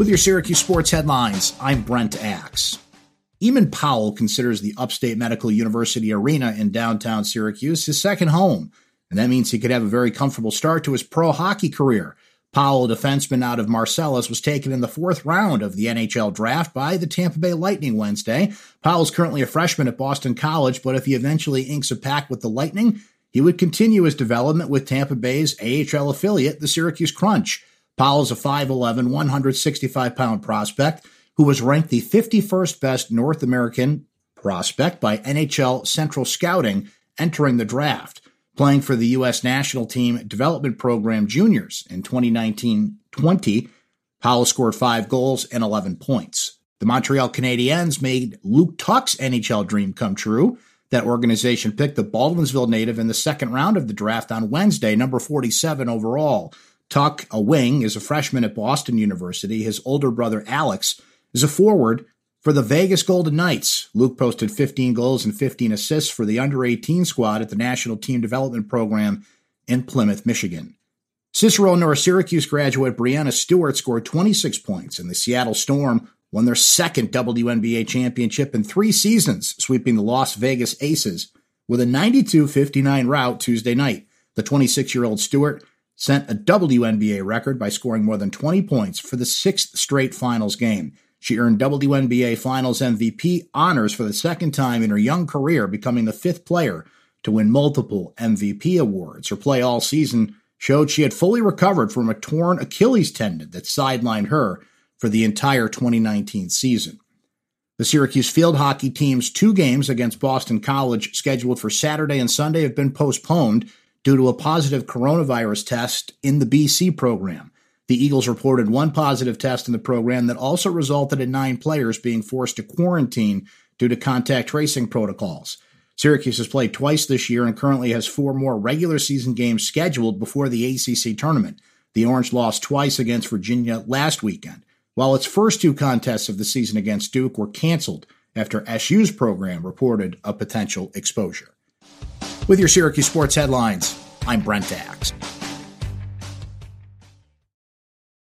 With your Syracuse sports headlines, I'm Brent Axe. Eamon Powell considers the Upstate Medical University Arena in downtown Syracuse his second home, and that means he could have a very comfortable start to his pro hockey career. Powell, a defenseman out of Marcellus, was taken in the fourth round of the NHL draft by the Tampa Bay Lightning Wednesday. Powell is currently a freshman at Boston College, but if he eventually inks a pact with the Lightning, he would continue his development with Tampa Bay's AHL affiliate, the Syracuse Crunch. Powell is a 5'11, 165 pound prospect who was ranked the 51st best North American prospect by NHL Central Scouting entering the draft, playing for the U.S. national team development program juniors in 2019 20. Powell scored five goals and 11 points. The Montreal Canadiens made Luke Tuch's NHL dream come true. That organization picked the Baldwinsville native in the second round of the draft on Wednesday, number 47 overall. Tuch, a wing, is a freshman at Boston University. His older brother, Alex, is a forward for the Vegas Golden Knights. Luke posted 15 goals and 15 assists for the under 18 squad at the National Team Development Program in Plymouth, Michigan. Cicero North Syracuse graduate Breanna Stewart scored 26 points, and the Seattle Storm won their second WNBA championship in three seasons, sweeping the Las Vegas Aces with a 92 59 rout Tuesday night. The 26 year old Stewart set a WNBA record by scoring more than 20 points for the sixth straight finals game. She earned WNBA Finals MVP honors for the second time in her young career, becoming the fifth player to win multiple MVP awards. Her play all season showed she had fully recovered from a torn Achilles tendon that sidelined her for the entire 2019 season. The Syracuse field hockey team's two games against Boston College, scheduled for Saturday and Sunday, have been postponed due to a positive coronavirus test in the BC program. The Eagles reported one positive test in the program that also resulted in nine players being forced to quarantine due to contact tracing protocols. Syracuse has played twice this year and currently has four more regular season games scheduled before the ACC tournament. The Orange lost twice against Virginia last weekend, while its first two contests of the season against Duke were canceled after SU's program reported a potential exposure. With your Syracuse sports headlines, I'm Brent Axe.